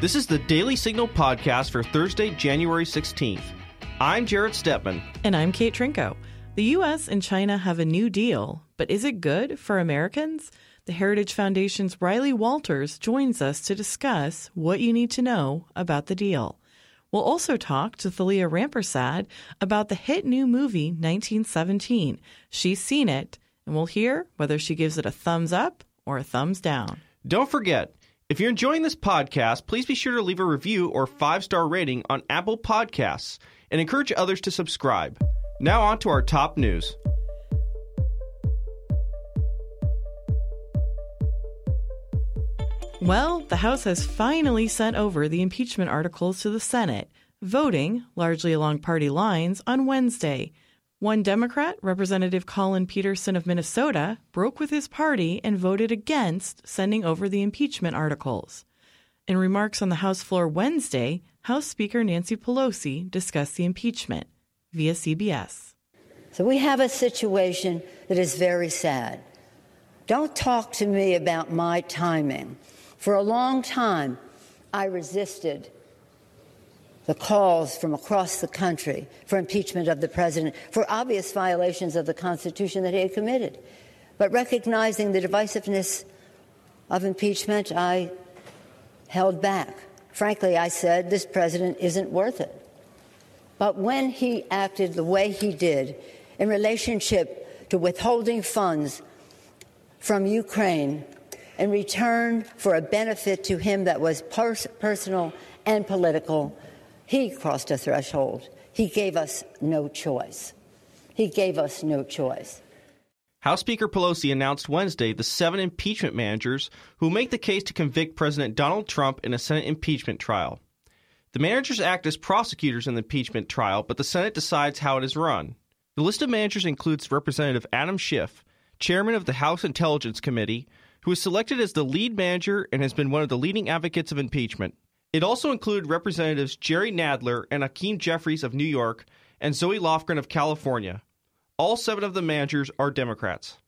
This is the Daily Signal podcast for Thursday, January 16th. I'm Jarrett Stepman. And I'm Kate Trinko. The U.S. and China have a new deal, but is it good for Americans? The Heritage Foundation's Riley Walters joins us to discuss what you need to know about the deal. We'll also talk to Thaleigha Rampersad about the hit new movie 1917. She's seen it, and we'll hear whether she gives it a thumbs up or a thumbs down. Don't forget, if you're enjoying this podcast, please be sure to leave a review or five star rating on Apple Podcasts and encourage others to subscribe. Now, on to our top news. Well, the House has finally sent over the impeachment articles to the Senate, voting, largely along party lines, on Wednesday. One Democrat, Representative Collin Peterson of Minnesota, broke with his party and voted against sending over the impeachment articles. In remarks on the House floor Wednesday, House Speaker Nancy Pelosi discussed the impeachment via CBS. So we have a situation that is very sad. Don't talk to me about my timing. For a long time, I resisted the calls from across the country for impeachment of the president for obvious violations of the Constitution that he had committed. But recognizing the divisiveness of impeachment, I held back. Frankly, I said, this president isn't worth it. But when he acted the way he did in relationship to withholding funds from Ukraine in return for a benefit to him that was pers- personal and political, he crossed a threshold. He gave us no choice. He gave us no choice. House Speaker Pelosi announced Wednesday the seven impeachment managers who make the case to convict President Donald Trump in a Senate impeachment trial. The managers act as prosecutors in the impeachment trial, but the Senate decides how it is run. The list of managers includes Representative Adam Schiff, chairman of the House Intelligence Committee, who was selected as the lead manager and has been one of the leading advocates of impeachment. It also included Representatives Jerry Nadler and Hakeem Jeffries of New York and Zoe Lofgren of California. All seven of the managers are Democrats.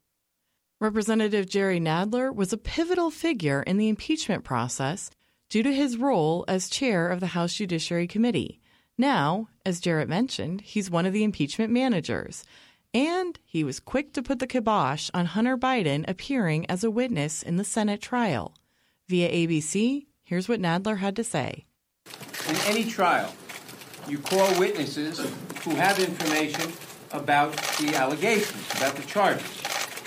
Representative Jerry Nadler was a pivotal figure in the impeachment process due to his role as chair of the House Judiciary Committee. Now, as Jarrett mentioned, he's one of the impeachment managers. And he was quick to put the kibosh on Hunter Biden appearing as a witness in the Senate trial. Via ABC, here's what Nadler had to say. In any trial, you call witnesses who have information about the allegations, about the charges.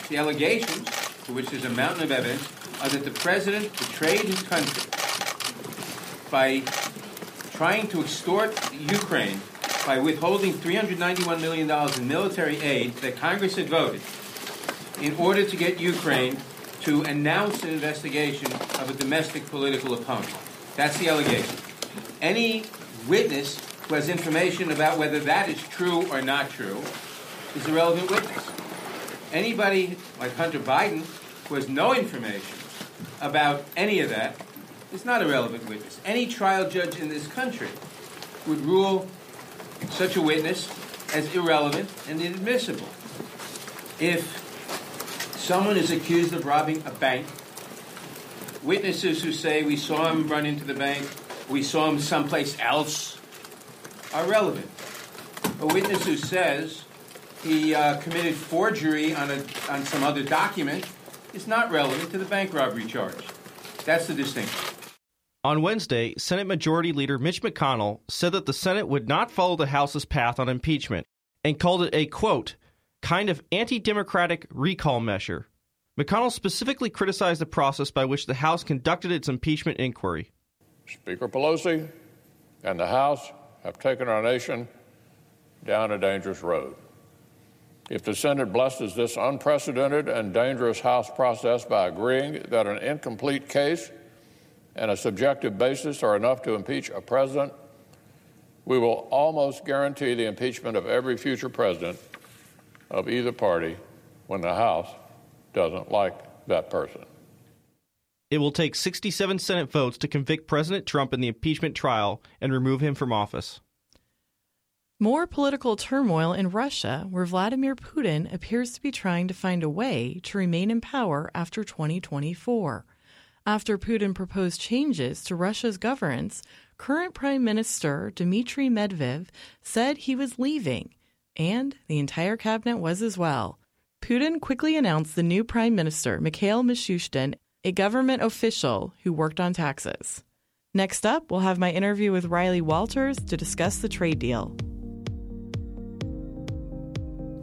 The allegations, for which there's a mountain of evidence, are that the president betrayed his country by trying to extort Ukraine by withholding $391 million in military aid that Congress had voted in order to get Ukraine to announce an investigation of a domestic political opponent. That's the allegation. Any witness who has information about whether that is true or not true is a relevant witness. Anybody like Hunter Biden who has no information about any of that is not a relevant witness. Any trial judge in this country would rule such a witness as irrelevant and inadmissible. If someone is accused of robbing a bank, witnesses who say we saw him run into the bank, we saw him someplace else, are relevant. A witness who says he uh, committed forgery on, a, on some other document is not relevant to the bank robbery charge. That's the distinction. On Wednesday, Senate Majority Leader Mitch McConnell said that the Senate would not follow the House's path on impeachment and called it a, quote, kind of anti democratic recall measure. McConnell specifically criticized the process by which the House conducted its impeachment inquiry. Speaker Pelosi and the House have taken our nation down a dangerous road. If the Senate blesses this unprecedented and dangerous House process by agreeing that an incomplete case and a subjective basis are enough to impeach a president, we will almost guarantee the impeachment of every future president of either party when the House doesn't like that person. It will take 67 Senate votes to convict President Trump in the impeachment trial and remove him from office. More political turmoil in Russia, where Vladimir Putin appears to be trying to find a way to remain in power after 2024. After Putin proposed changes to Russia's governance, current Prime Minister Dmitry Medvedev said he was leaving, and the entire cabinet was as well. Putin quickly announced the new Prime Minister, Mikhail Mishustin, a government official who worked on taxes. Next up, we'll have my interview with Riley Walters to discuss the trade deal.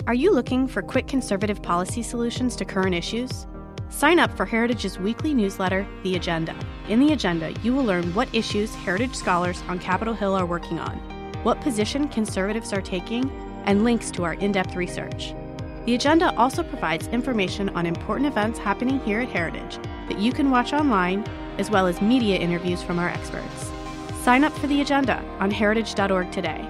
Are you looking for quick conservative policy solutions to current issues? Sign up for Heritage's weekly newsletter, The Agenda. In The Agenda, you will learn what issues Heritage scholars on Capitol Hill are working on, what position conservatives are taking, and links to our in depth research. The Agenda also provides information on important events happening here at Heritage that you can watch online, as well as media interviews from our experts. Sign up for The Agenda on heritage.org today.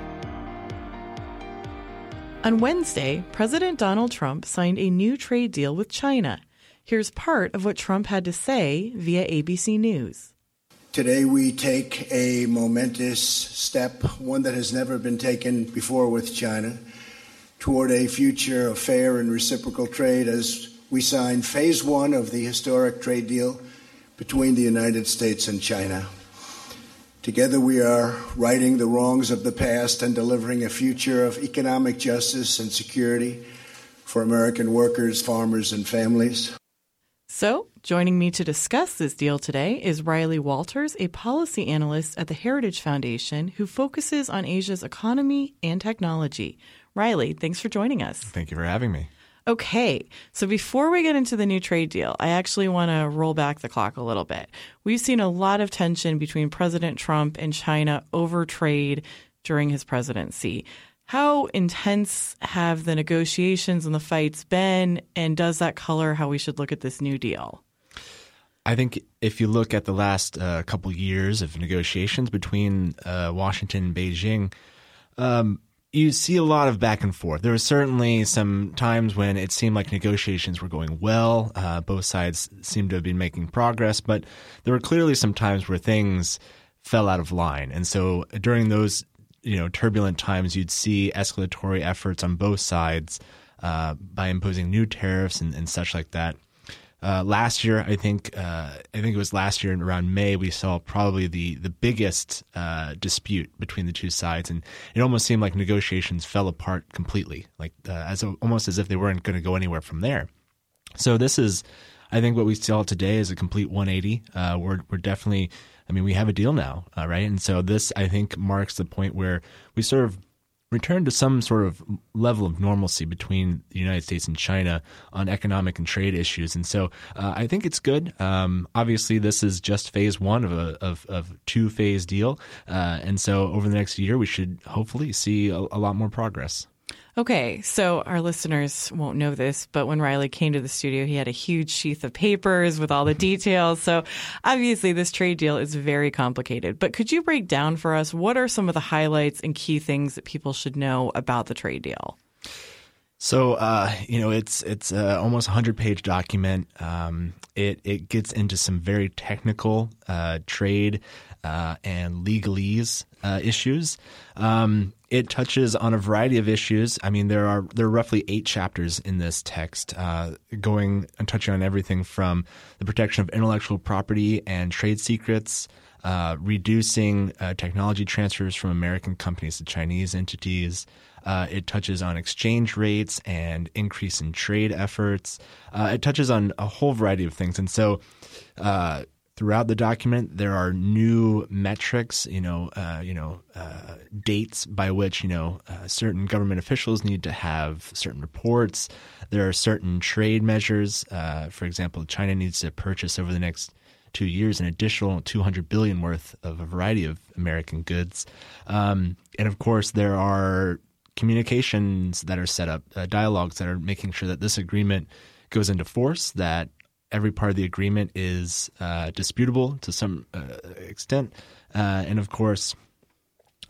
On Wednesday, President Donald Trump signed a new trade deal with China. Here's part of what Trump had to say via ABC News. Today, we take a momentous step, one that has never been taken before with China, toward a future of fair and reciprocal trade as we sign phase one of the historic trade deal between the United States and China. Together, we are righting the wrongs of the past and delivering a future of economic justice and security for American workers, farmers, and families. So, joining me to discuss this deal today is Riley Walters, a policy analyst at the Heritage Foundation who focuses on Asia's economy and technology. Riley, thanks for joining us. Thank you for having me. Okay, so before we get into the new trade deal, I actually want to roll back the clock a little bit. We've seen a lot of tension between President Trump and China over trade during his presidency. How intense have the negotiations and the fights been, and does that color how we should look at this new deal? I think if you look at the last uh, couple years of negotiations between uh, Washington and Beijing, um, you see a lot of back and forth. There were certainly some times when it seemed like negotiations were going well. Uh, both sides seemed to have been making progress, but there were clearly some times where things fell out of line. And so during those you know turbulent times, you'd see escalatory efforts on both sides uh, by imposing new tariffs and, and such like that. Uh, last year, I think uh, I think it was last year in around May, we saw probably the the biggest uh, dispute between the two sides, and it almost seemed like negotiations fell apart completely, like uh, as a, almost as if they weren't going to go anywhere from there. So this is, I think, what we saw today is a complete 180. Uh, we're we're definitely, I mean, we have a deal now, right? And so this, I think, marks the point where we sort of return to some sort of level of normalcy between the United States and China on economic and trade issues. And so uh, I think it's good. Um, obviously, this is just phase one of a of, of two phase deal. Uh, and so over the next year, we should hopefully see a, a lot more progress. Okay, so our listeners won't know this, but when Riley came to the studio, he had a huge sheath of papers with all the details. So obviously, this trade deal is very complicated. But could you break down for us what are some of the highlights and key things that people should know about the trade deal? So uh, you know, it's it's almost a hundred page document. Um, it it gets into some very technical uh, trade uh, and legalese uh, issues. Um, it touches on a variety of issues. I mean, there are there are roughly eight chapters in this text, uh, going and touching on everything from the protection of intellectual property and trade secrets, reducing technology transfers from American companies to Chinese entities. Uh, it touches on exchange rates and increase in trade efforts. Uh, it touches on a whole variety of things, and so uh, throughout the document there are new metrics you know uh, you know uh, dates by which you know uh, certain government officials need to have certain reports. There are certain trade measures. For example China needs to purchase over the next two years an additional 200 billion worth of a variety of American goods. Um, and of course there are communications that are set up uh, dialogues that are making sure that this agreement goes into force that every part of the agreement is uh, disputable to some uh, extent, uh, and of course,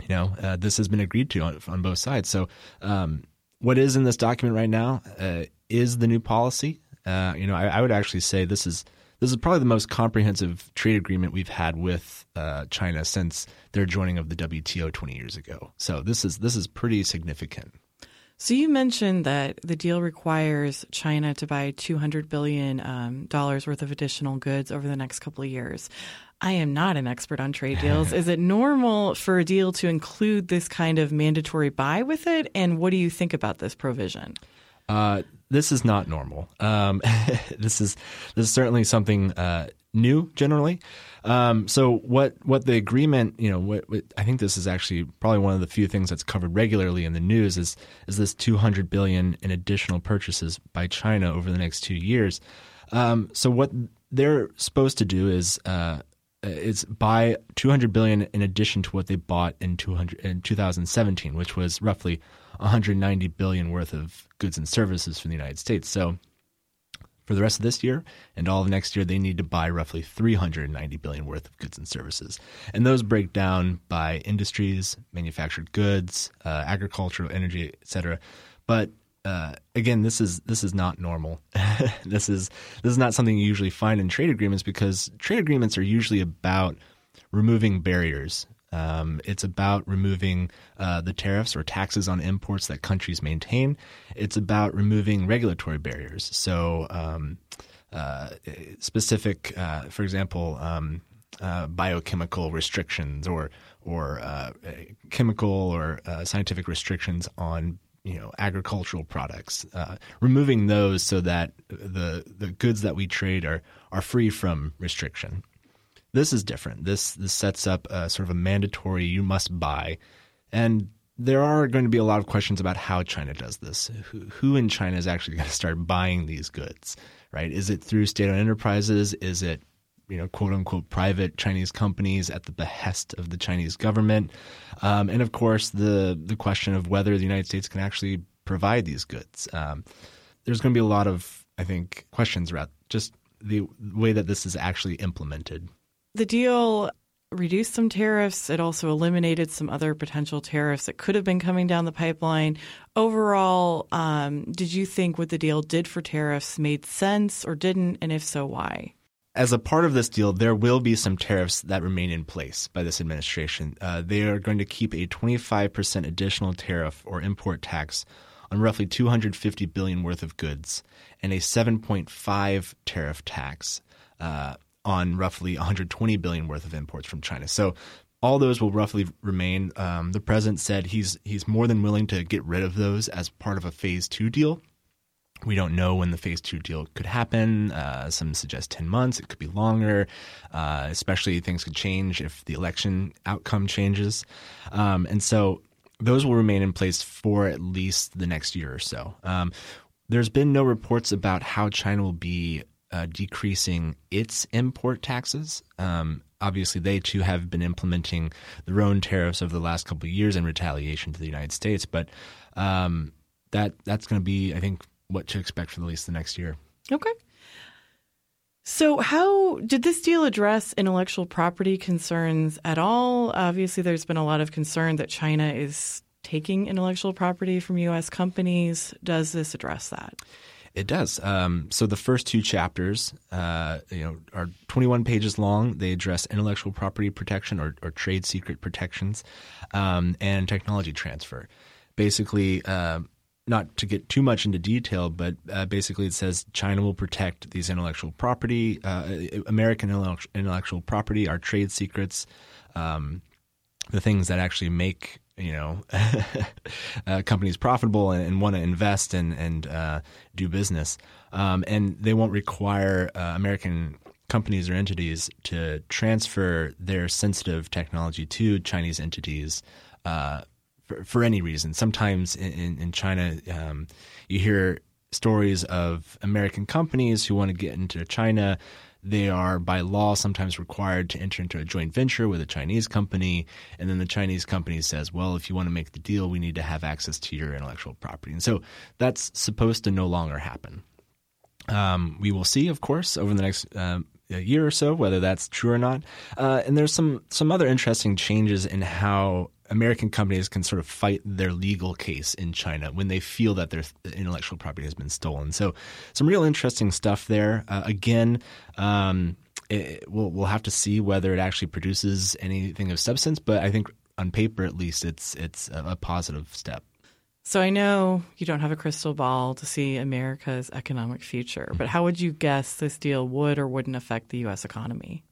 you know uh, this has been agreed to on, on both sides. So, um, what is in this document right now uh, is the new policy. You know, I, I, would actually say this is this is probably the most comprehensive trade agreement we've had with China since their joining of the WTO 20 years ago. So this is this is pretty significant. So you mentioned that the deal requires China to buy 200 billion um, dollars worth of additional goods over the next couple of years. I am not an expert on trade deals. Is it normal for a deal to include this kind of mandatory buy with it? And what do you think about this provision? Uh, this is not normal. Um, this is this is certainly something uh, new generally. Um, so what what the agreement, you know, what, what, I think this is actually probably one of the few things that's covered regularly in the news is is this 200 billion in additional purchases by China over the next two years. Um, so what they're supposed to do is uh, is buy 200 billion in addition to what they bought in 200 in 2017, which was roughly 190 billion worth of goods and services from the United States. So for the rest of this year and all of next year, they need to buy roughly 390 billion worth of goods and services, and those break down by industries, manufactured goods, uh, agricultural, energy, etc. But uh, again, this is this is not normal. this is this is not something you usually find in trade agreements because trade agreements are usually about removing barriers um, it's about removing uh, the tariffs or taxes on imports that countries maintain. It's about removing regulatory barriers. So, um, uh, specific, uh, for example, um, uh, biochemical restrictions or or uh, chemical or scientific restrictions on you know agricultural products, uh, removing those so that the the goods that we trade are are free from restriction. This is different. This this sets up a sort of a mandatory you must buy, and there are going to be a lot of questions about how China does this. Who, who in China is actually going to start buying these goods? Right? Is it through state-owned enterprises? Is it you know, quote unquote, private Chinese companies at the behest of the Chinese government, um, and of course the the question of whether the United States can actually provide these goods. Um, there's going to be a lot of, I think, questions about just the way that this is actually implemented. The deal reduced some tariffs. It also eliminated some other potential tariffs that could have been coming down the pipeline. Overall, um, did you think what the deal did for tariffs made sense or didn't? And if so, why? As a part of this deal, there will be some tariffs that remain in place by this administration. Uh, they are going to keep a 25% additional tariff or import tax on roughly 250 billion worth of goods and a 7.5 tariff tax uh, on roughly 120 billion worth of imports from China. So all those will roughly remain. Um, the president said he's he's more than willing to get rid of those as part of a phase two deal. We don't know when the phase two deal could happen. Uh, some suggest 10 months. It could be longer, uh, especially things could change if the election outcome changes. Um, and so those will remain in place for at least the next year or so. Um, there's been no reports about how China will be uh, decreasing its import taxes. Um, obviously, they too have been implementing their own tariffs over the last couple of years in retaliation to the United States. But um, that that's going to be, I think, what to expect for at least the next year. Okay. So, how did this deal address intellectual property concerns at all? Obviously, there's been a lot of concern that China is taking intellectual property from U.S. companies. Does this address that? It does. Um, so the first two chapters, uh, you know, are 21 pages long. They address intellectual property protection or, or trade secret protections um, and technology transfer. Basically, uh, not to get too much into detail, but uh, basically it says China will protect these intellectual property, uh, American intellectual property, our trade secrets, um, the things that actually make you know uh, companies profitable and, and want to invest and and uh, do business, um, and they won't require uh, American companies or entities to transfer their sensitive technology to Chinese entities. Uh, for, for, any reason, sometimes in, in China, um, you hear stories of American companies who want to get into China they are by law sometimes required to enter into a joint venture with a Chinese company. And then the Chinese company says, well, if you want to make the deal, we need to have access to your intellectual property. And so that's supposed to no longer happen. Um, we will see, of course, over the next uh, year or so whether that's true or not. Uh, and there's some some other interesting changes in how American companies can sort of fight their legal case in China when they feel that their intellectual property has been stolen. So, some real interesting stuff there. Uh, again, um, it, we'll we'll have to see whether it actually produces anything of substance, but I think on paper at least, it's it's a, a positive step. So I know you don't have a crystal ball to see America's economic future, but how would you guess this deal would or wouldn't affect the U.S. economy?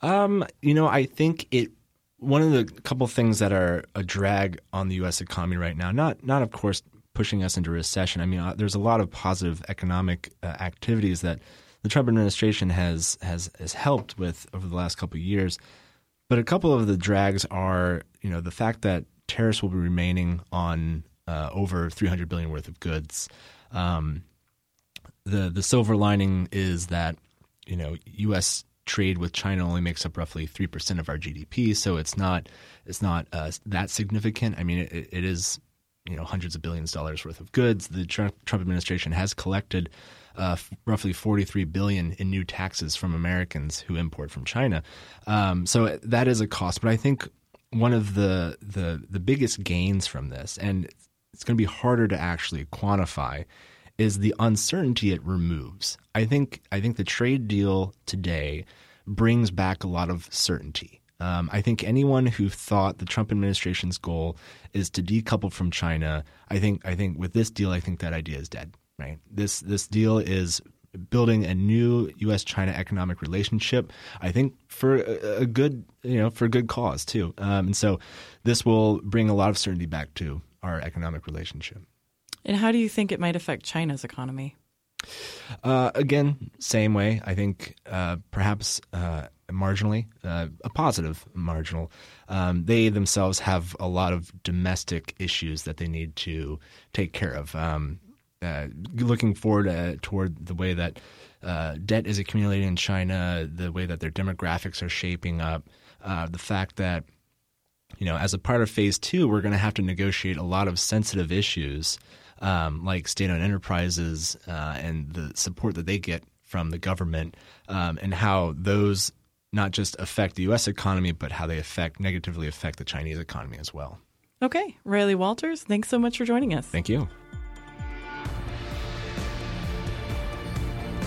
Um, you know, I think it. One of the couple things that are a drag on the U.S. economy right now, not not of course pushing us into recession. I mean, uh, there's a lot of positive economic uh, activities that the Trump administration has has has helped with over the last couple of years. But a couple of the drags are, you know, the fact that tariffs will be remaining on uh, over 300 billion worth of goods. Um, the the silver lining is that you know U.S. trade with China only makes up roughly three percent of our GDP, so it's not it's not uh, that significant. I mean, it, it is you know hundreds of billions of dollars worth of goods. The Trump administration has collected uh, roughly 43 billion in new taxes from Americans who import from China. Um, so that is a cost, but I think one of the the the biggest gains from this, and it's going to be harder to actually quantify, is the uncertainty it removes. I think I think the trade deal today brings back a lot of certainty. Um, I think anyone who thought the Trump administration's goal is to decouple from China, I think I think with this deal, I think that idea is dead. Right? This this deal is building a new U.S. China economic relationship. I think for a, good you know for a good cause too. Um, and so this will bring a lot of certainty back to our economic relationship. And how do you think it might affect China's economy? Uh, again, same way. I think uh, perhaps uh, marginally, uh, a positive marginal. Um, they themselves have a lot of domestic issues that they need to take care of. Um, uh, looking forward uh, toward the way that debt is accumulating in China, the way that their demographics are shaping up, the fact that you know, as a part of phase two, we're going to have to negotiate a lot of sensitive issues um, like state-owned enterprises uh, and the support that they get from the government, um, and how those not just affect the U.S. economy, but how they affect negatively affect the Chinese economy as well. Okay, Riley Walters, thanks so much for joining us. Thank you.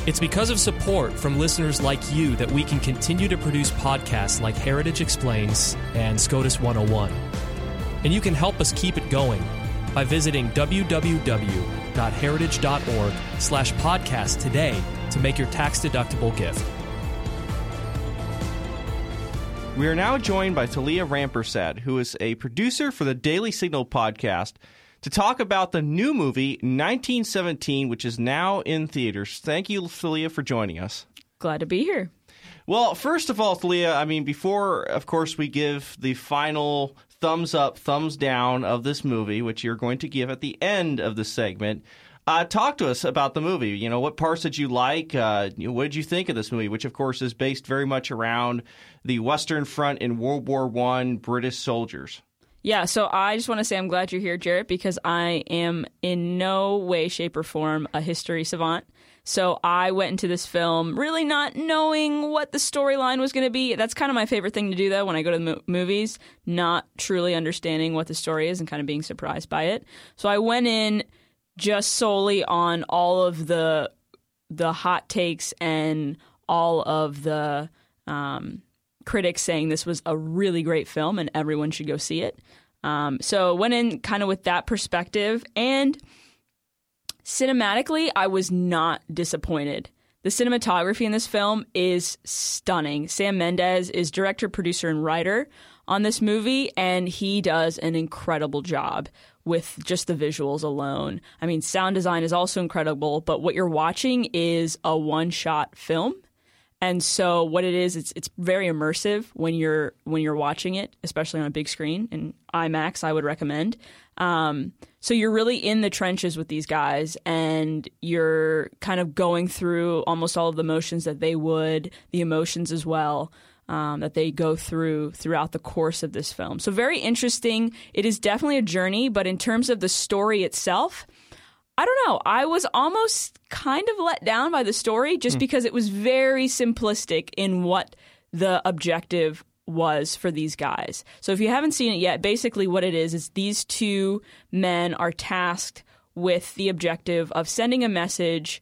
It's because of support from listeners like you that we can continue to produce podcasts like Heritage Explains and SCOTUS 101. And you can help us keep it going by visiting www.heritage.org slash podcast today to make your tax-deductible gift. We are now joined by Thaleigha Rampersad, who is a producer for the Daily Signal podcast – to talk about the new movie 1917, which is now in theaters. Thank you, Thaleigha, for joining us. Glad to be here. Well, first of all, Thaleigha, I mean, before, of course, we give the final thumbs up, thumbs down of this movie, which you're going to give at the end of the segment. Uh, talk to us about the movie. You know, what parts did you like? Uh, what did you think of this movie, which of course is based very much around the Western Front in World War One British soldiers? Yeah, so I just want to say I'm glad you're here, Jarrett, because I am in no way, shape, or form a history savant. So I went into this film really not knowing what the storyline was going to be. That's kind of my favorite thing to do, though, when I go to the mo- movies, not truly understanding what the story is and kind of being surprised by it. So I went in just solely on all of the the hot takes and all of the um, critics saying this was a really great film and everyone should go see it. Um, so went in kind of with that perspective, and cinematically, I was not disappointed. The cinematography in this film is stunning. Sam Mendes is director, producer, and writer on this movie, and he does an incredible job with just the visuals alone. I mean, sound design is also incredible, but what you're watching is a one shot film. And so what it is, it's it's very immersive when you're when you're watching it, especially on a big screen in IMAX. I would recommend. Um, so you're really in the trenches with these guys, and you're kind of going through almost all of the motions that they would, the emotions as well. Um, that they go through throughout the course of this film. So, very interesting. It is definitely a journey, but in terms of the story itself, I don't know. I was almost kind of let down by the story just mm. because it was very simplistic in what the objective was for these guys. So if you haven't seen it yet, basically what it is is these two men are tasked with the objective of sending a message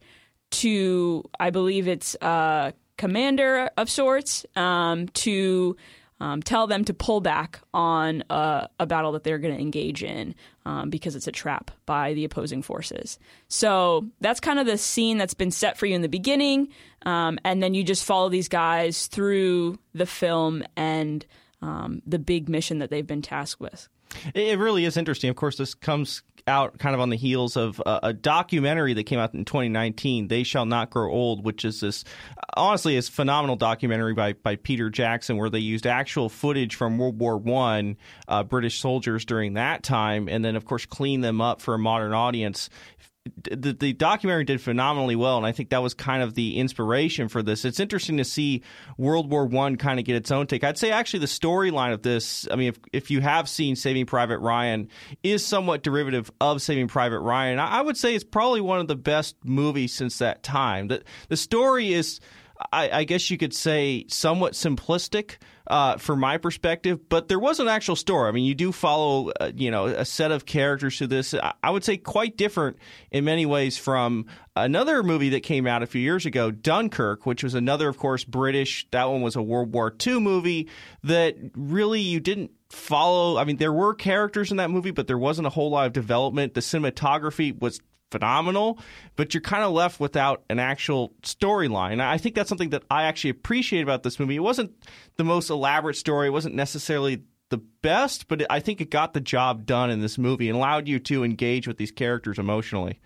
to, I believe it's a commander of sorts, um, to um, tell them to pull back on a, a battle that they're going to engage in um, because it's a trap by the opposing forces. So that's kind of the scene that's been set for you in the beginning, um, and then you just follow these guys through the film and um, the big mission that they've been tasked with. It really is interesting. Of course, this comes out kind of on the heels of a, a, documentary that came out in 2019, "They Shall Not Grow Old," which is this honestly is phenomenal documentary by by Peter Jackson, where they used actual footage from World War One, uh, British soldiers during that time, and then of course cleaned them up for a modern audience the, the documentary did phenomenally well, and I think that was kind of the inspiration for this. It's interesting to see World War One kind of get its own take. I'd say actually the storyline of this, I mean, if if you have seen Saving Private Ryan, is somewhat derivative of Saving Private Ryan. I, I would say it's probably one of the best movies since that time. The the story is. I, I guess you could say somewhat simplistic, uh, from my perspective. But there was an actual story. I mean, you do follow, uh, you know, a set of characters to this. I would say quite different in many ways from another movie that came out a few years ago, Dunkirk, which was another, of course, British. That one was a World War II movie that really you didn't follow. I mean, there were characters in that movie, but there wasn't a whole lot of development. The cinematography was phenomenal, but you're kind of left without an actual storyline. I think that's something that I actually appreciate about this movie. It wasn't the most elaborate story, it wasn't necessarily the best, but I think it got the job done in this movie and allowed you to engage with these characters emotionally.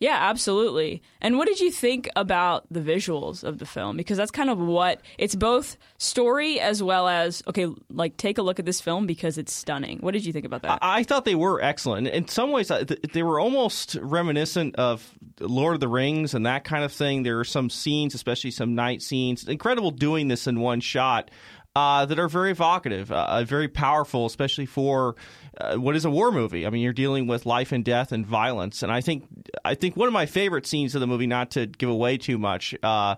Yeah, absolutely. And what did you think about the visuals of the film? Because that's kind of what it's both story as well as okay, like take a look at this film because it's stunning. What did you think about that? I, thought they were excellent. In some ways, they were almost reminiscent of Lord of the Rings and that kind of thing. There are some scenes, especially some night scenes, incredible doing this in one shot. Uh, that are very evocative, uh, very powerful, especially for uh, what is a war movie. I mean, you're dealing with life and death and violence, and I think I think one of my favorite scenes of the movie, not to give away too much, uh,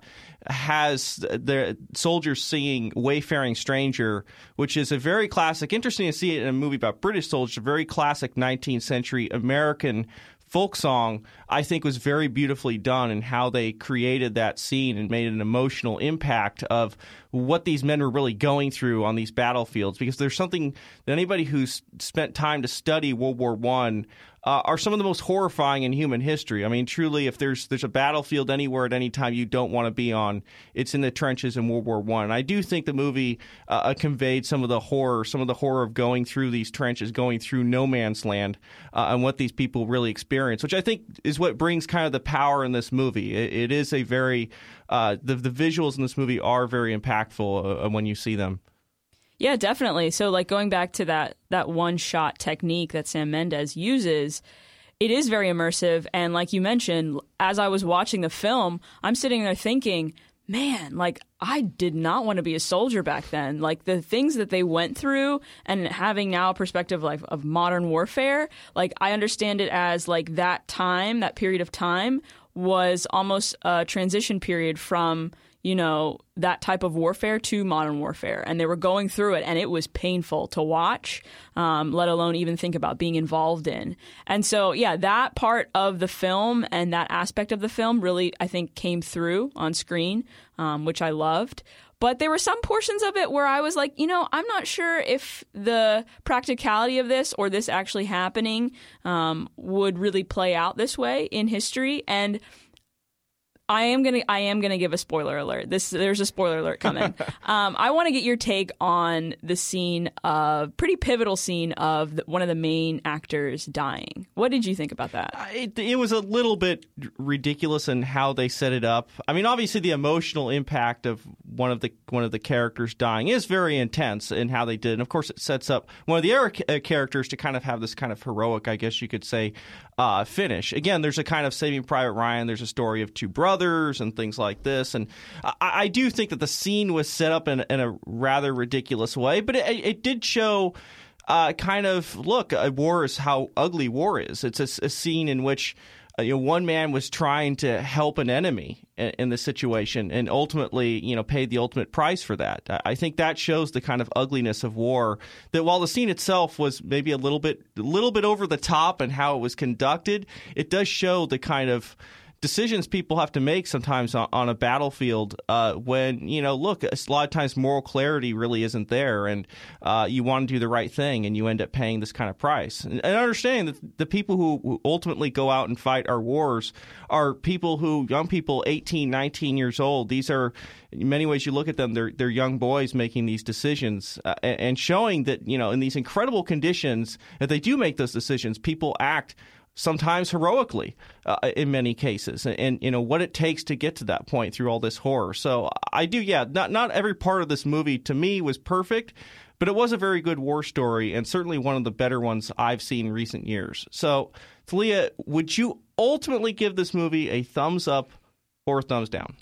has the soldiers singing "Wayfaring Stranger," which is a very classic. Interesting to see it in a movie about British soldiers, a very classic 19th century American folk song, I think was very beautifully done in how they created that scene and made an emotional impact of what these men were really going through on these battlefields. Because there's something that anybody who's spent time to study World War One uh, are some of the most horrifying in human history. I mean, truly, if there's there's a battlefield anywhere at any time you don't want to be on, it's in the trenches in World War One. I. I do think the movie uh, uh, conveyed some of the horror, some of the horror of going through these trenches, going through no man's land, uh, and what these people really experience, which I think is what brings kind of the power in this movie. it, it is a very uh, the the visuals in this movie are very impactful uh, when you see them. Yeah, definitely. So like going back to that that one shot technique that Sam Mendes uses, it is very immersive and like you mentioned, as I was watching the film, I'm sitting there thinking, man, like I did not want to be a soldier back then. Like the things that they went through and having now a perspective like of modern warfare, like I understand it as like that time, that period of time was almost a transition period from you know, that type of warfare to modern warfare. And they were going through it, and it was painful to watch, um, let alone even think about being involved in. And so, yeah, that part of the film and that aspect of the film really, I think, came through on screen, um, which I loved. But there were some portions of it where I was like, you know, I'm not sure if the practicality of this or this actually happening um, would really play out this way in history. And I am gonna I am gonna give a spoiler alert. This there's a spoiler alert coming. um, I want to get your take on the scene of pretty pivotal scene of the, one of the main actors dying. What did you think about that? It, it was a little bit ridiculous in how they set it up. I mean, obviously the emotional impact of one of the one of the characters dying is very intense in how they did, and of course it sets up one of the other uh, characters to kind of have this kind of heroic, I guess you could say, uh, finish. Again, there's a kind of Saving Private Ryan. There's a story of two brothers others and things like this. And I, I do think that the scene was set up in, in a rather ridiculous way, but it, it did show. Uh, kind of look, uh, war is how ugly war is. It's a, a scene in which uh, you know, one man was trying to help an enemy in, in the situation, and ultimately, you know, paid the ultimate price for that. I think that shows the kind of ugliness of war. That while the scene itself was maybe a little bit, a little bit over the top and how it was conducted, it does show the kind of decisions people have to make sometimes on, on a battlefield uh, when you know look a lot of times moral clarity really isn't there and uh, you want to do the right thing and you end up paying this kind of price. And, and understanding that the people who ultimately go out and fight our wars are people who young people 18 19 years old. These are in many ways you look at them they're, they're young boys making these decisions uh, and showing that you know in these incredible conditions that they do make those decisions people act sometimes heroically uh, in many cases and, and, you know what it takes to get to that point through all this horror so i do yeah not not every part of this movie to me was perfect but it was a very good war story and certainly one of the better ones i've seen recent years so Thaleigha, would you ultimately give this movie a thumbs up or a thumbs down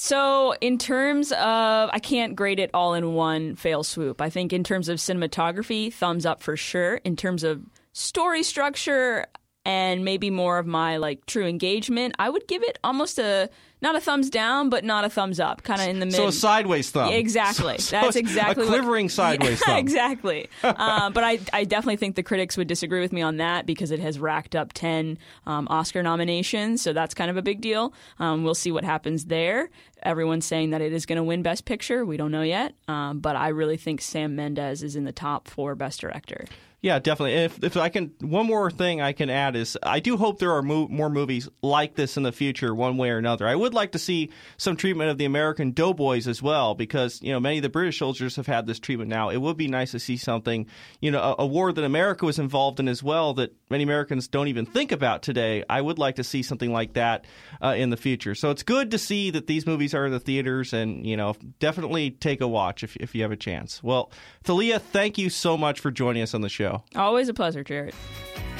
so, in terms of, I can't grade it all in one fail swoop. I think in terms of cinematography, thumbs up for sure. In terms of story structure, and maybe more of my like true engagement, I would give it almost a not a thumbs down, but not a thumbs up, kind of in the middle. So a sideways thumb. exactly. So, That's exactly a quivering what, sideways yeah, thumb. Exactly. uh, but I, I definitely think the critics would disagree with me on that because it has racked up ten um, Oscar nominations, so that's kind of a big deal. Um, we'll see what happens there. Everyone's saying that it is going to win Best Picture. We don't know yet, um, but I really think Sam Mendes is in the top four Best Director. Yeah, definitely. If if I can, one more thing I can add is I do hope there are mo- more movies like this in the future, one way or another. I would like to see some treatment of the American doughboys as well, because you know many of the British soldiers have had this treatment now. It would be nice to see something, you know, a, a war that America was involved in as well that many Americans don't even think about today. I would like to see something like that uh, in the future. So it's good to see that these movies are in the theaters, and you know, definitely take a watch if if you have a chance. Well, Thaleigha, thank you so much for joining us on the show. Always a pleasure, Jarrett.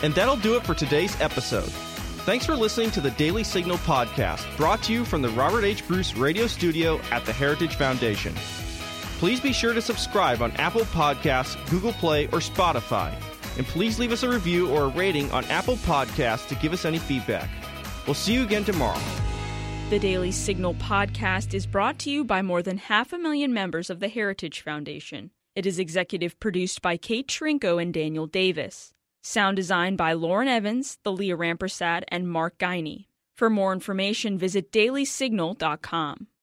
And that'll do it for today's episode. Thanks for listening to the Daily Signal podcast, brought to you from the Robert H. Bruce Radio Studio at the Heritage Foundation. Please be sure to subscribe on Apple Podcasts, Google Play, or Spotify. And please leave us a review or a rating on Apple Podcasts to give us any feedback. We'll see you again tomorrow. The Daily Signal podcast is brought to you by more than half a million members of the Heritage Foundation. It is executive produced by Kate Trinko and Daniel Davis. Sound design by Lauren Evans, Thaleigha Rampersad, and Mark Geiney. For more information, visit dailysignal.com.